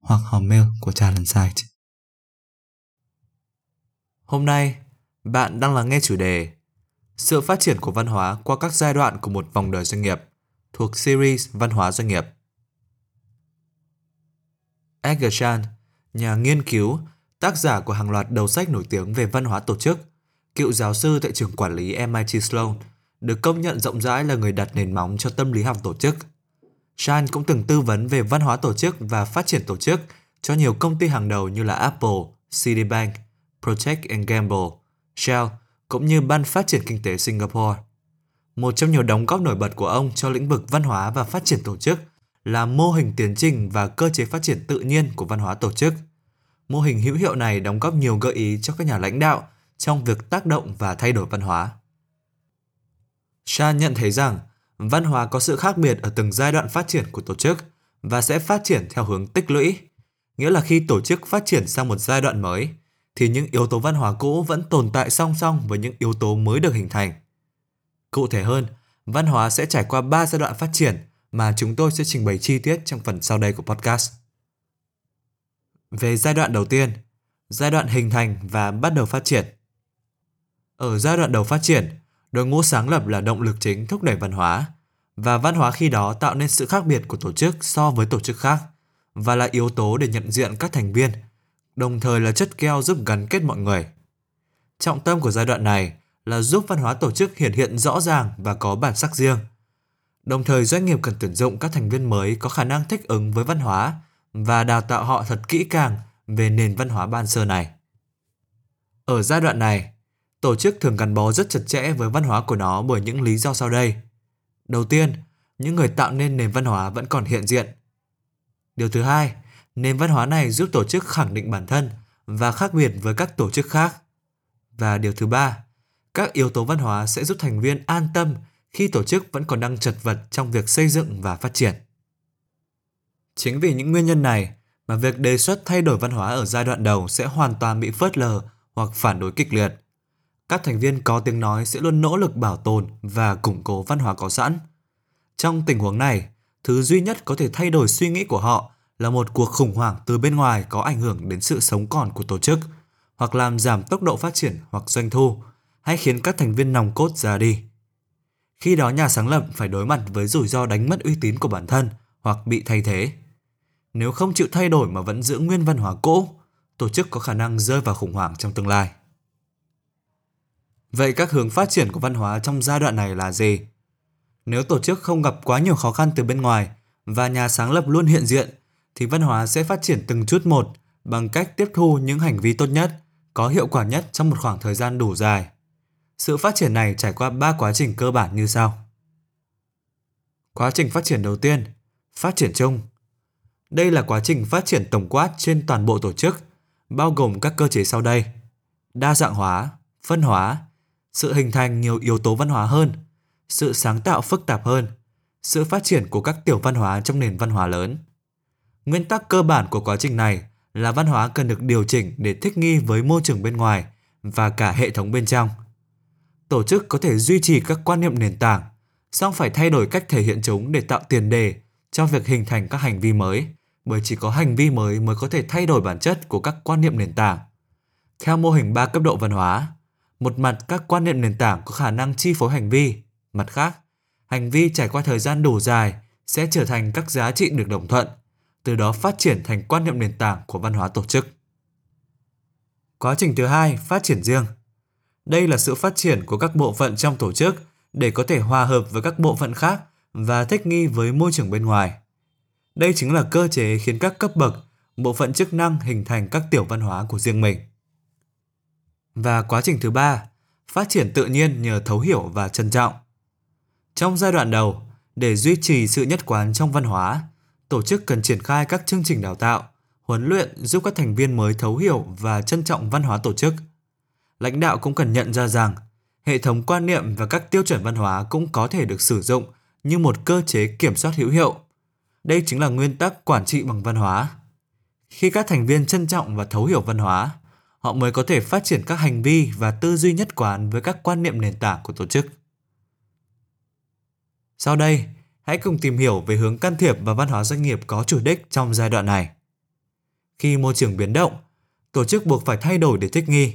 hoặc hòm mail của Talent Site. Hôm nay, bạn đang lắng nghe chủ đề Sự phát triển của văn hóa qua các giai đoạn của một vòng đời doanh nghiệp thuộc series Văn hóa doanh nghiệp. Edgar Chan, nhà nghiên cứu, tác giả của hàng loạt đầu sách nổi tiếng về văn hóa tổ chức, cựu giáo sư tại trường quản lý MIT Sloan, được công nhận rộng rãi là người đặt nền móng cho tâm lý học tổ chức – Shan cũng từng tư vấn về văn hóa tổ chức và phát triển tổ chức cho nhiều công ty hàng đầu như là Apple, Citibank, Procter Gamble, Shell cũng như Ban Phát triển Kinh tế Singapore. Một trong nhiều đóng góp nổi bật của ông cho lĩnh vực văn hóa và phát triển tổ chức là mô hình tiến trình và cơ chế phát triển tự nhiên của văn hóa tổ chức. Mô hình hữu hiệu này đóng góp nhiều gợi ý cho các nhà lãnh đạo trong việc tác động và thay đổi văn hóa. Shan nhận thấy rằng văn hóa có sự khác biệt ở từng giai đoạn phát triển của tổ chức và sẽ phát triển theo hướng tích lũy. Nghĩa là khi tổ chức phát triển sang một giai đoạn mới, thì những yếu tố văn hóa cũ vẫn tồn tại song song với những yếu tố mới được hình thành. Cụ thể hơn, văn hóa sẽ trải qua 3 giai đoạn phát triển mà chúng tôi sẽ trình bày chi tiết trong phần sau đây của podcast. Về giai đoạn đầu tiên, giai đoạn hình thành và bắt đầu phát triển. Ở giai đoạn đầu phát triển, đội ngũ sáng lập là động lực chính thúc đẩy văn hóa và văn hóa khi đó tạo nên sự khác biệt của tổ chức so với tổ chức khác và là yếu tố để nhận diện các thành viên, đồng thời là chất keo giúp gắn kết mọi người. Trọng tâm của giai đoạn này là giúp văn hóa tổ chức hiện hiện rõ ràng và có bản sắc riêng. Đồng thời doanh nghiệp cần tuyển dụng các thành viên mới có khả năng thích ứng với văn hóa và đào tạo họ thật kỹ càng về nền văn hóa ban sơ này. Ở giai đoạn này, tổ chức thường gắn bó rất chặt chẽ với văn hóa của nó bởi những lý do sau đây. Đầu tiên, những người tạo nên nền văn hóa vẫn còn hiện diện. Điều thứ hai, nền văn hóa này giúp tổ chức khẳng định bản thân và khác biệt với các tổ chức khác. Và điều thứ ba, các yếu tố văn hóa sẽ giúp thành viên an tâm khi tổ chức vẫn còn đang chật vật trong việc xây dựng và phát triển. Chính vì những nguyên nhân này mà việc đề xuất thay đổi văn hóa ở giai đoạn đầu sẽ hoàn toàn bị phớt lờ hoặc phản đối kịch liệt các thành viên có tiếng nói sẽ luôn nỗ lực bảo tồn và củng cố văn hóa có sẵn. Trong tình huống này, thứ duy nhất có thể thay đổi suy nghĩ của họ là một cuộc khủng hoảng từ bên ngoài có ảnh hưởng đến sự sống còn của tổ chức, hoặc làm giảm tốc độ phát triển hoặc doanh thu, hay khiến các thành viên nòng cốt ra đi. Khi đó nhà sáng lập phải đối mặt với rủi ro đánh mất uy tín của bản thân hoặc bị thay thế. Nếu không chịu thay đổi mà vẫn giữ nguyên văn hóa cũ, tổ chức có khả năng rơi vào khủng hoảng trong tương lai. Vậy các hướng phát triển của văn hóa trong giai đoạn này là gì? Nếu tổ chức không gặp quá nhiều khó khăn từ bên ngoài và nhà sáng lập luôn hiện diện, thì văn hóa sẽ phát triển từng chút một bằng cách tiếp thu những hành vi tốt nhất, có hiệu quả nhất trong một khoảng thời gian đủ dài. Sự phát triển này trải qua 3 quá trình cơ bản như sau. Quá trình phát triển đầu tiên, phát triển chung. Đây là quá trình phát triển tổng quát trên toàn bộ tổ chức, bao gồm các cơ chế sau đây: đa dạng hóa, phân hóa, sự hình thành nhiều yếu tố văn hóa hơn, sự sáng tạo phức tạp hơn, sự phát triển của các tiểu văn hóa trong nền văn hóa lớn. Nguyên tắc cơ bản của quá trình này là văn hóa cần được điều chỉnh để thích nghi với môi trường bên ngoài và cả hệ thống bên trong. Tổ chức có thể duy trì các quan niệm nền tảng, song phải thay đổi cách thể hiện chúng để tạo tiền đề cho việc hình thành các hành vi mới, bởi chỉ có hành vi mới mới có thể thay đổi bản chất của các quan niệm nền tảng. Theo mô hình 3 cấp độ văn hóa, một mặt các quan niệm nền tảng có khả năng chi phối hành vi, mặt khác, hành vi trải qua thời gian đủ dài sẽ trở thành các giá trị được đồng thuận, từ đó phát triển thành quan niệm nền tảng của văn hóa tổ chức. Quá trình thứ hai, phát triển riêng. Đây là sự phát triển của các bộ phận trong tổ chức để có thể hòa hợp với các bộ phận khác và thích nghi với môi trường bên ngoài. Đây chính là cơ chế khiến các cấp bậc, bộ phận chức năng hình thành các tiểu văn hóa của riêng mình. Và quá trình thứ ba, phát triển tự nhiên nhờ thấu hiểu và trân trọng. Trong giai đoạn đầu, để duy trì sự nhất quán trong văn hóa, tổ chức cần triển khai các chương trình đào tạo, huấn luyện giúp các thành viên mới thấu hiểu và trân trọng văn hóa tổ chức. Lãnh đạo cũng cần nhận ra rằng hệ thống quan niệm và các tiêu chuẩn văn hóa cũng có thể được sử dụng như một cơ chế kiểm soát hữu hiệu. Đây chính là nguyên tắc quản trị bằng văn hóa. Khi các thành viên trân trọng và thấu hiểu văn hóa, họ mới có thể phát triển các hành vi và tư duy nhất quán với các quan niệm nền tảng của tổ chức. Sau đây, hãy cùng tìm hiểu về hướng can thiệp và văn hóa doanh nghiệp có chủ đích trong giai đoạn này. Khi môi trường biến động, tổ chức buộc phải thay đổi để thích nghi.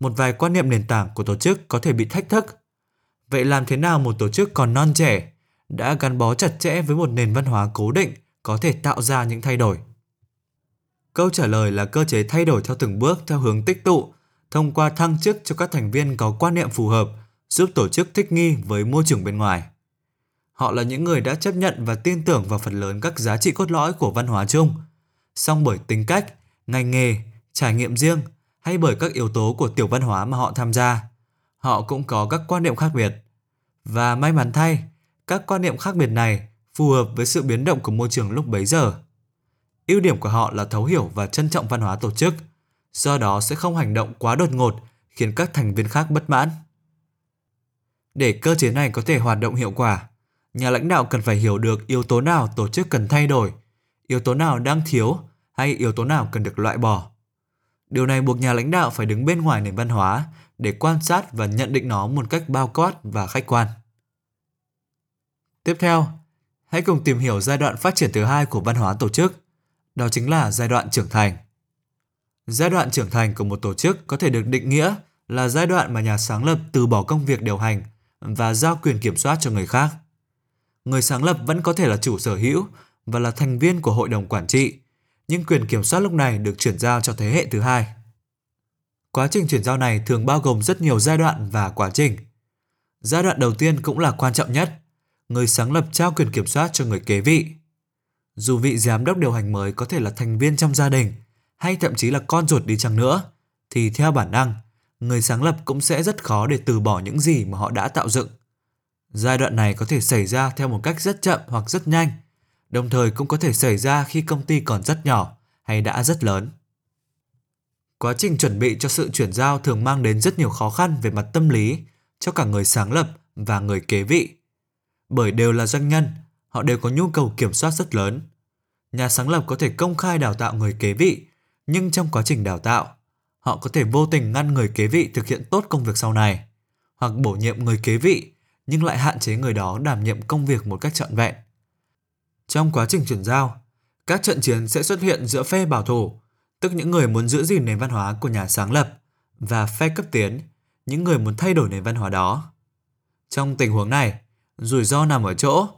Một vài quan niệm nền tảng của tổ chức có thể bị thách thức. Vậy làm thế nào một tổ chức còn non trẻ đã gắn bó chặt chẽ với một nền văn hóa cố định có thể tạo ra những thay đổi? Câu trả lời là cơ chế thay đổi theo từng bước theo hướng tích tụ, thông qua thăng chức cho các thành viên có quan niệm phù hợp, giúp tổ chức thích nghi với môi trường bên ngoài. Họ là những người đã chấp nhận và tin tưởng vào phần lớn các giá trị cốt lõi của văn hóa chung, song bởi tính cách, ngành nghề, trải nghiệm riêng hay bởi các yếu tố của tiểu văn hóa mà họ tham gia, họ cũng có các quan niệm khác biệt. Và may mắn thay, các quan niệm khác biệt này phù hợp với sự biến động của môi trường lúc bấy giờ. Ưu điểm của họ là thấu hiểu và trân trọng văn hóa tổ chức, do đó sẽ không hành động quá đột ngột khiến các thành viên khác bất mãn. Để cơ chế này có thể hoạt động hiệu quả, nhà lãnh đạo cần phải hiểu được yếu tố nào tổ chức cần thay đổi, yếu tố nào đang thiếu hay yếu tố nào cần được loại bỏ. Điều này buộc nhà lãnh đạo phải đứng bên ngoài nền văn hóa để quan sát và nhận định nó một cách bao quát và khách quan. Tiếp theo, hãy cùng tìm hiểu giai đoạn phát triển thứ hai của văn hóa tổ chức, đó chính là giai đoạn trưởng thành. Giai đoạn trưởng thành của một tổ chức có thể được định nghĩa là giai đoạn mà nhà sáng lập từ bỏ công việc điều hành và giao quyền kiểm soát cho người khác. Người sáng lập vẫn có thể là chủ sở hữu và là thành viên của hội đồng quản trị, nhưng quyền kiểm soát lúc này được chuyển giao cho thế hệ thứ hai. Quá trình chuyển giao này thường bao gồm rất nhiều giai đoạn và quá trình. Giai đoạn đầu tiên cũng là quan trọng nhất, người sáng lập trao quyền kiểm soát cho người kế vị. Dù vị giám đốc điều hành mới có thể là thành viên trong gia đình hay thậm chí là con ruột đi chăng nữa, thì theo bản năng, người sáng lập cũng sẽ rất khó để từ bỏ những gì mà họ đã tạo dựng. Giai đoạn này có thể xảy ra theo một cách rất chậm hoặc rất nhanh, đồng thời cũng có thể xảy ra khi công ty còn rất nhỏ hay đã rất lớn. Quá trình chuẩn bị cho sự chuyển giao thường mang đến rất nhiều khó khăn về mặt tâm lý cho cả người sáng lập và người kế vị. Bởi đều là doanh nhân, họ đều có nhu cầu kiểm soát rất lớn. Nhà sáng lập có thể công khai đào tạo người kế vị, nhưng trong quá trình đào tạo, họ có thể vô tình ngăn người kế vị thực hiện tốt công việc sau này, hoặc bổ nhiệm người kế vị nhưng lại hạn chế người đó đảm nhiệm công việc một cách trọn vẹn. Trong quá trình chuyển giao, các trận chiến sẽ xuất hiện giữa phe bảo thủ, tức những người muốn giữ gìn nền văn hóa của nhà sáng lập, và phe cấp tiến, những người muốn thay đổi nền văn hóa đó. Trong tình huống này, rủi ro nằm ở chỗ,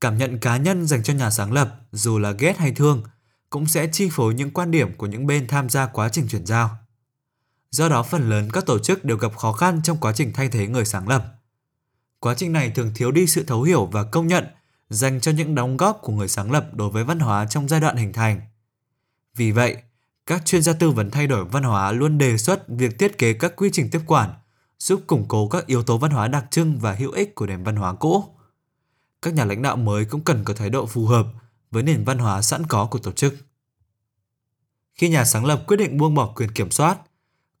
cảm nhận cá nhân dành cho nhà sáng lập, dù là ghét hay thương, cũng sẽ chi phối những quan điểm của những bên tham gia quá trình chuyển giao. Do đó phần lớn các tổ chức đều gặp khó khăn trong quá trình thay thế người sáng lập. Quá trình này thường thiếu đi sự thấu hiểu và công nhận dành cho những đóng góp của người sáng lập đối với văn hóa trong giai đoạn hình thành. Vì vậy, các chuyên gia tư vấn thay đổi văn hóa luôn đề xuất việc thiết kế các quy trình tiếp quản giúp củng cố các yếu tố văn hóa đặc trưng và hữu ích của nền văn hóa cũ. Các nhà lãnh đạo mới cũng cần có thái độ phù hợp với nền văn hóa sẵn có của tổ chức. Khi nhà sáng lập quyết định buông bỏ quyền kiểm soát,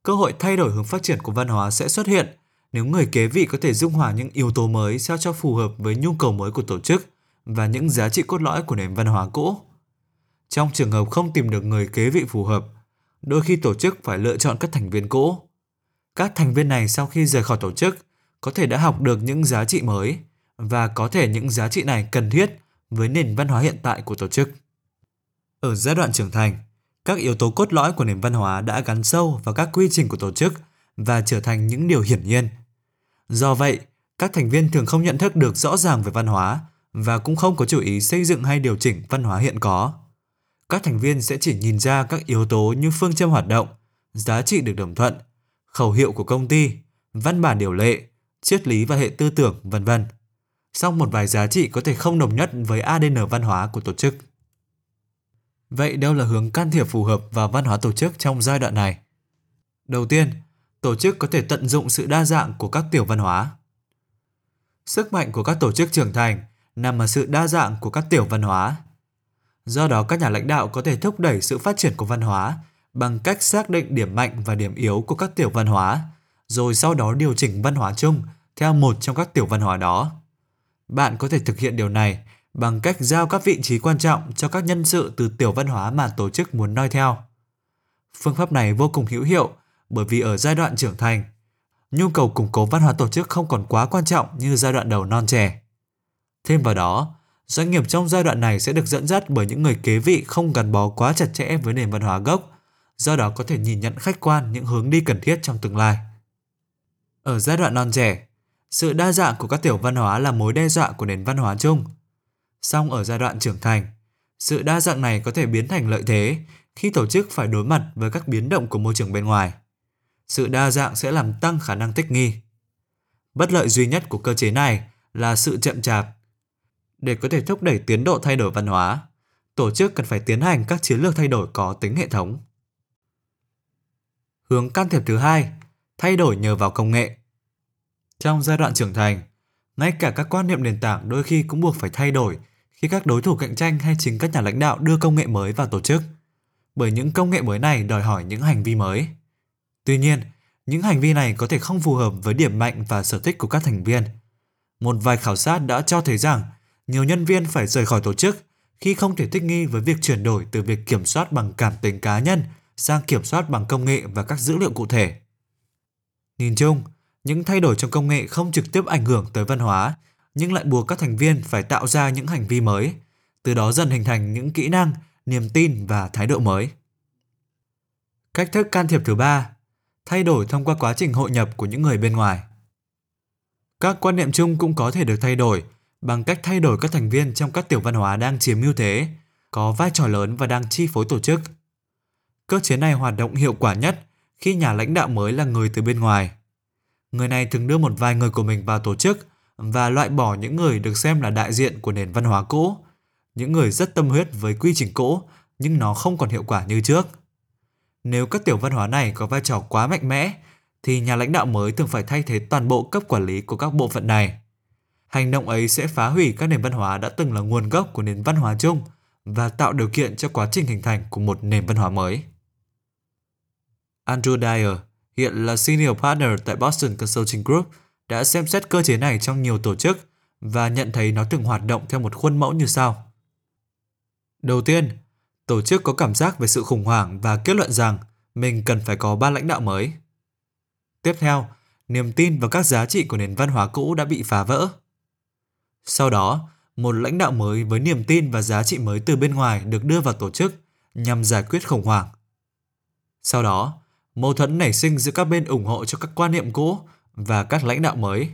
cơ hội thay đổi hướng phát triển của văn hóa sẽ xuất hiện nếu người kế vị có thể dung hòa những yếu tố mới sao cho phù hợp với nhu cầu mới của tổ chức và những giá trị cốt lõi của nền văn hóa cũ. Trong trường hợp không tìm được người kế vị phù hợp, đôi khi tổ chức phải lựa chọn các thành viên cũ. Các thành viên này sau khi rời khỏi tổ chức có thể đã học được những giá trị mới và có thể những giá trị này cần thiết với nền văn hóa hiện tại của tổ chức. Ở giai đoạn trưởng thành, các yếu tố cốt lõi của nền văn hóa đã gắn sâu vào các quy trình của tổ chức và trở thành những điều hiển nhiên. Do vậy, các thành viên thường không nhận thức được rõ ràng về văn hóa và cũng không có chủ ý xây dựng hay điều chỉnh văn hóa hiện có. Các thành viên sẽ chỉ nhìn ra các yếu tố như phương châm hoạt động, giá trị được đồng thuận, khẩu hiệu của công ty, văn bản điều lệ, triết lý và hệ tư tưởng, vân vân. Song một vài giá trị có thể không đồng nhất với ADN văn hóa của tổ chức. Vậy đâu là hướng can thiệp phù hợp vào văn hóa tổ chức trong giai đoạn này? Đầu tiên, tổ chức có thể tận dụng sự đa dạng của các tiểu văn hóa. Sức mạnh của các tổ chức trưởng thành nằm ở sự đa dạng của các tiểu văn hóa. Do đó các nhà lãnh đạo có thể thúc đẩy sự phát triển của văn hóa bằng cách xác định điểm mạnh và điểm yếu của các tiểu văn hóa, rồi sau đó điều chỉnh văn hóa chung theo một trong các tiểu văn hóa đó. Bạn có thể thực hiện điều này bằng cách giao các vị trí quan trọng cho các nhân sự từ tiểu văn hóa mà tổ chức muốn noi theo. Phương pháp này vô cùng hữu hiệu bởi vì ở giai đoạn trưởng thành, nhu cầu củng cố văn hóa tổ chức không còn quá quan trọng như giai đoạn đầu non trẻ. Thêm vào đó, doanh nghiệp trong giai đoạn này sẽ được dẫn dắt bởi những người kế vị không gắn bó quá chặt chẽ với nền văn hóa gốc, do đó có thể nhìn nhận khách quan những hướng đi cần thiết trong tương lai. Ở giai đoạn non trẻ, sự đa dạng của các tiểu văn hóa là mối đe dọa của nền văn hóa chung. Song ở giai đoạn trưởng thành, sự đa dạng này có thể biến thành lợi thế khi tổ chức phải đối mặt với các biến động của môi trường bên ngoài. Sự đa dạng sẽ làm tăng khả năng thích nghi. Bất lợi duy nhất của cơ chế này là sự chậm chạp. Để có thể thúc đẩy tiến độ thay đổi văn hóa, tổ chức cần phải tiến hành các chiến lược thay đổi có tính hệ thống. Hướng can thiệp thứ hai, thay đổi nhờ vào công nghệ. Trong giai đoạn trưởng thành, ngay cả các quan niệm nền tảng đôi khi cũng buộc phải thay đổi khi các đối thủ cạnh tranh hay chính các nhà lãnh đạo đưa công nghệ mới vào tổ chức. Bởi những công nghệ mới này đòi hỏi những hành vi mới. Tuy nhiên, những hành vi này có thể không phù hợp với điểm mạnh và sở thích của các thành viên. Một vài khảo sát đã cho thấy rằng nhiều nhân viên phải rời khỏi tổ chức khi không thể thích nghi với việc chuyển đổi từ việc kiểm soát bằng cảm tính cá nhân sang kiểm soát bằng công nghệ và các dữ liệu cụ thể. Nhìn chung, những thay đổi trong công nghệ không trực tiếp ảnh hưởng tới văn hóa, nhưng lại buộc các thành viên phải tạo ra những hành vi mới, từ đó dần hình thành những kỹ năng, niềm tin và thái độ mới. Cách thức can thiệp thứ ba, thay đổi thông qua quá trình hội nhập của những người bên ngoài. Các quan niệm chung cũng có thể được thay đổi bằng cách thay đổi các thành viên trong các tiểu văn hóa đang chiếm ưu thế, có vai trò lớn và đang chi phối tổ chức. Cơ chế này hoạt động hiệu quả nhất khi nhà lãnh đạo mới là người từ bên ngoài. Người này thường đưa một vài người của mình vào tổ chức và loại bỏ những người được xem là đại diện của nền văn hóa cũ, những người rất tâm huyết với quy trình cũ nhưng nó không còn hiệu quả như trước. Nếu các tiểu văn hóa này có vai trò quá mạnh mẽ, thì nhà lãnh đạo mới thường phải thay thế toàn bộ cấp quản lý của các bộ phận này. Hành động ấy sẽ phá hủy các nền văn hóa đã từng là nguồn gốc của nền văn hóa chung và tạo điều kiện cho quá trình hình thành của một nền văn hóa mới. Andrew Dyer, hiện là Senior Partner tại Boston Consulting Group, đã xem xét cơ chế này trong nhiều tổ chức và nhận thấy nó thường hoạt động theo một khuôn mẫu như sau. Đầu tiên, tổ chức có cảm giác về sự khủng hoảng và kết luận rằng mình cần phải có ban lãnh đạo mới. Tiếp theo, niềm tin vào các giá trị của nền văn hóa cũ đã bị phá vỡ. Sau đó, một lãnh đạo mới với niềm tin và giá trị mới từ bên ngoài được đưa vào tổ chức nhằm giải quyết khủng hoảng. Sau đó, mâu thuẫn nảy sinh giữa các bên ủng hộ cho các quan niệm cũ và các lãnh đạo mới.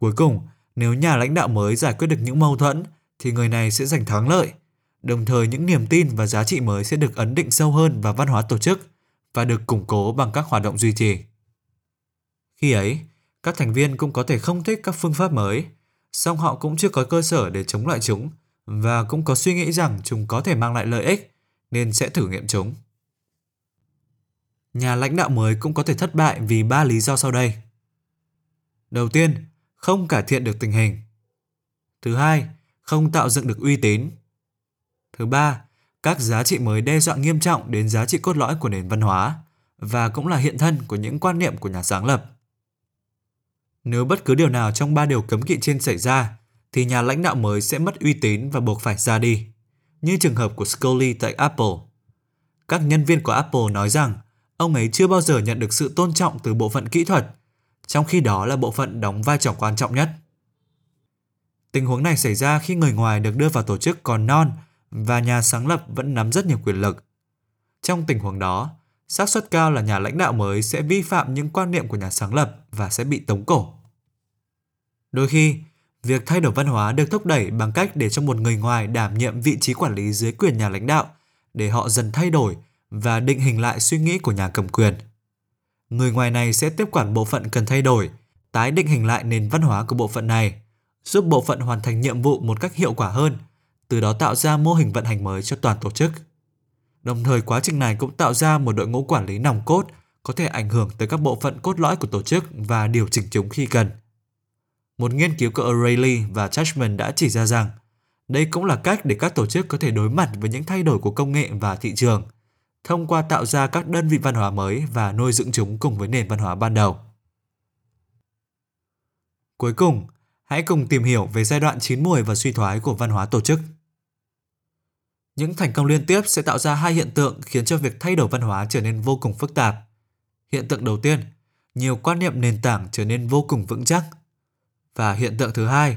Cuối cùng, nếu nhà lãnh đạo mới giải quyết được những mâu thuẫn thì người này sẽ giành thắng lợi. Đồng thời những niềm tin và giá trị mới sẽ được ấn định sâu hơn vào văn hóa tổ chức và được củng cố bằng các hoạt động duy trì. Khi ấy, các thành viên cũng có thể không thích các phương pháp mới, song họ cũng chưa có cơ sở để chống lại chúng và cũng có suy nghĩ rằng chúng có thể mang lại lợi ích nên sẽ thử nghiệm chúng. Nhà lãnh đạo mới cũng có thể thất bại vì ba lý do sau đây. Đầu tiên, không cải thiện được tình hình. Thứ hai, không tạo dựng được uy tín. Thứ ba, các giá trị mới đe dọa nghiêm trọng đến giá trị cốt lõi của nền văn hóa và cũng là hiện thân của những quan niệm của nhà sáng lập. Nếu bất cứ điều nào trong ba điều cấm kỵ trên xảy ra, thì nhà lãnh đạo mới sẽ mất uy tín và buộc phải ra đi, như trường hợp của Scully tại Apple. Các nhân viên của Apple nói rằng ông ấy chưa bao giờ nhận được sự tôn trọng từ bộ phận kỹ thuật, trong khi đó là bộ phận đóng vai trò quan trọng nhất. Tình huống này xảy ra khi người ngoài được đưa vào tổ chức còn non và nhà sáng lập vẫn nắm rất nhiều quyền lực. Trong tình huống đó, xác suất cao là nhà lãnh đạo mới sẽ vi phạm những quan niệm của nhà sáng lập và sẽ bị tống cổ. Đôi khi, việc thay đổi văn hóa được thúc đẩy bằng cách để cho một người ngoài đảm nhiệm vị trí quản lý dưới quyền nhà lãnh đạo để họ dần thay đổi và định hình lại suy nghĩ của nhà cầm quyền. Người ngoài này sẽ tiếp quản bộ phận cần thay đổi, tái định hình lại nền văn hóa của bộ phận này, giúp bộ phận hoàn thành nhiệm vụ một cách hiệu quả hơn, từ đó tạo ra mô hình vận hành mới cho toàn tổ chức. Đồng thời quá trình này cũng tạo ra một đội ngũ quản lý nòng cốt có thể ảnh hưởng tới các bộ phận cốt lõi của tổ chức và điều chỉnh chúng khi cần. Một nghiên cứu của O'Reilly và Chashman đã chỉ ra rằng Đây cũng là cách để các tổ chức có thể đối mặt với những thay đổi của công nghệ và thị trường, thông qua tạo ra các đơn vị văn hóa mới và nuôi dưỡng chúng cùng với nền văn hóa ban đầu. Cuối cùng, hãy cùng tìm hiểu về giai đoạn chín mùi và suy thoái của văn hóa tổ chức. Những thành công liên tiếp sẽ tạo ra hai hiện tượng khiến cho việc thay đổi văn hóa trở nên vô cùng phức tạp. Hiện tượng đầu tiên, nhiều quan niệm nền tảng trở nên vô cùng vững chắc. Và hiện tượng thứ hai,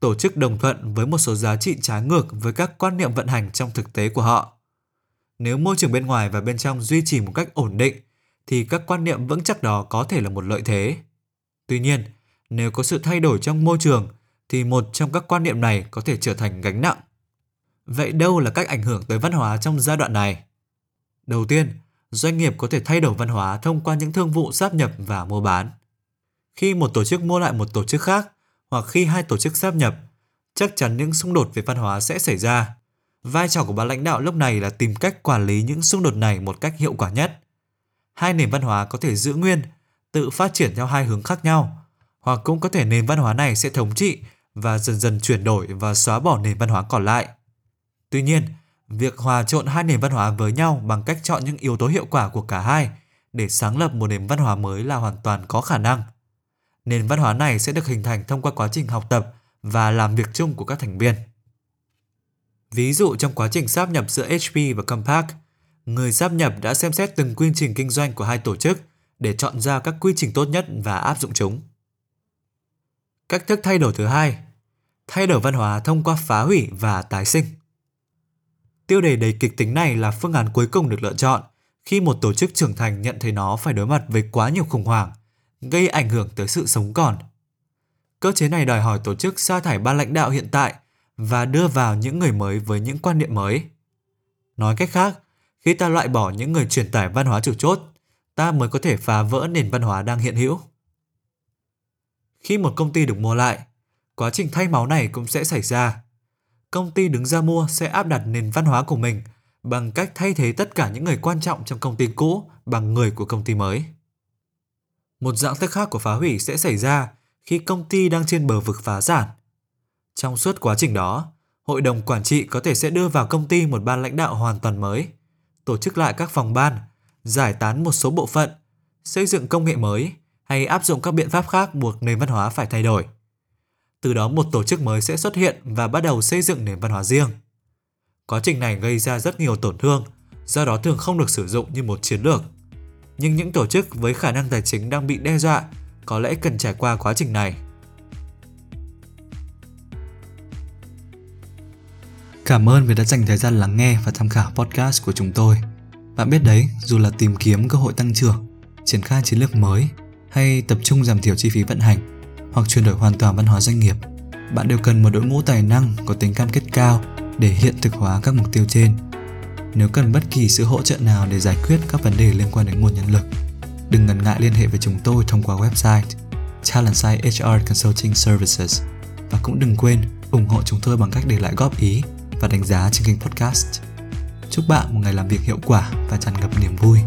tổ chức đồng thuận với một số giá trị trái ngược với các quan niệm vận hành trong thực tế của họ. Nếu môi trường bên ngoài và bên trong duy trì một cách ổn định, thì các quan niệm vững chắc đó có thể là một lợi thế. Tuy nhiên, nếu có sự thay đổi trong môi trường, thì một trong các quan niệm này có thể trở thành gánh nặng. Vậy đâu là cách ảnh hưởng tới văn hóa trong giai đoạn này? Đầu tiên, doanh nghiệp có thể thay đổi văn hóa thông qua những thương vụ sáp nhập và mua bán. Khi một tổ chức mua lại một tổ chức khác, hoặc khi hai tổ chức sáp nhập, chắc chắn những xung đột về văn hóa sẽ xảy ra. Vai trò của ban lãnh đạo lúc này là tìm cách quản lý những xung đột này một cách hiệu quả nhất. Hai nền văn hóa có thể giữ nguyên, tự phát triển theo hai hướng khác nhau, hoặc cũng có thể nền văn hóa này sẽ thống trị và dần dần chuyển đổi và xóa bỏ nền văn hóa còn lại. Tuy nhiên, việc hòa trộn hai nền văn hóa với nhau bằng cách chọn những yếu tố hiệu quả của cả hai để sáng lập một nền văn hóa mới là hoàn toàn có khả năng. Nền văn hóa này sẽ được hình thành thông qua quá trình học tập và làm việc chung của các thành viên. Ví dụ trong quá trình sáp nhập giữa HP và Compaq, người sáp nhập đã xem xét từng quy trình kinh doanh của hai tổ chức để chọn ra các quy trình tốt nhất và áp dụng chúng. Cách thức thay đổi thứ hai, thay đổi văn hóa thông qua phá hủy và tái sinh. Tiêu đề đầy kịch tính này là phương án cuối cùng được lựa chọn khi một tổ chức trưởng thành nhận thấy nó phải đối mặt với quá nhiều khủng hoảng, gây ảnh hưởng tới sự sống còn. Cơ chế này đòi hỏi tổ chức sa thải ban lãnh đạo hiện tại và đưa vào những người mới với những quan niệm mới. Nói cách khác, khi ta loại bỏ những người truyền tải văn hóa chủ chốt, ta mới có thể phá vỡ nền văn hóa đang hiện hữu. Khi một công ty được mua lại, quá trình thay máu này cũng sẽ xảy ra. Công ty đứng ra mua sẽ áp đặt nền văn hóa của mình bằng cách thay thế tất cả những người quan trọng trong công ty cũ bằng người của công ty mới. Một dạng thức khác của phá hủy sẽ xảy ra khi công ty đang trên bờ vực phá sản. Trong suốt quá trình đó, hội đồng quản trị có thể sẽ đưa vào công ty một ban lãnh đạo hoàn toàn mới, tổ chức lại các phòng ban, giải tán một số bộ phận, xây dựng công nghệ mới hay áp dụng các biện pháp khác buộc nền văn hóa phải thay đổi. Từ đó một tổ chức mới sẽ xuất hiện và bắt đầu xây dựng nền văn hóa riêng. Quá trình này gây ra rất nhiều tổn thương, do đó thường không được sử dụng như một chiến lược. Nhưng những tổ chức với khả năng tài chính đang bị đe dọa có lẽ cần trải qua quá trình này. Cảm ơn vì đã dành thời gian lắng nghe và tham khảo podcast của chúng tôi. Bạn biết đấy, dù là tìm kiếm cơ hội tăng trưởng, triển khai chiến lược mới hay tập trung giảm thiểu chi phí vận hành hoặc chuyển đổi hoàn toàn văn hóa doanh nghiệp, bạn đều cần một đội ngũ tài năng có tính cam kết cao để hiện thực hóa các mục tiêu trên. Nếu cần bất kỳ sự hỗ trợ nào để giải quyết các vấn đề liên quan đến nguồn nhân lực, đừng ngần ngại liên hệ với chúng tôi thông qua website Talentside HR Consulting Services và cũng đừng quên ủng hộ chúng tôi bằng cách để lại góp ý và đánh giá trên kênh podcast. Chúc bạn một ngày làm việc hiệu quả và tràn ngập niềm vui.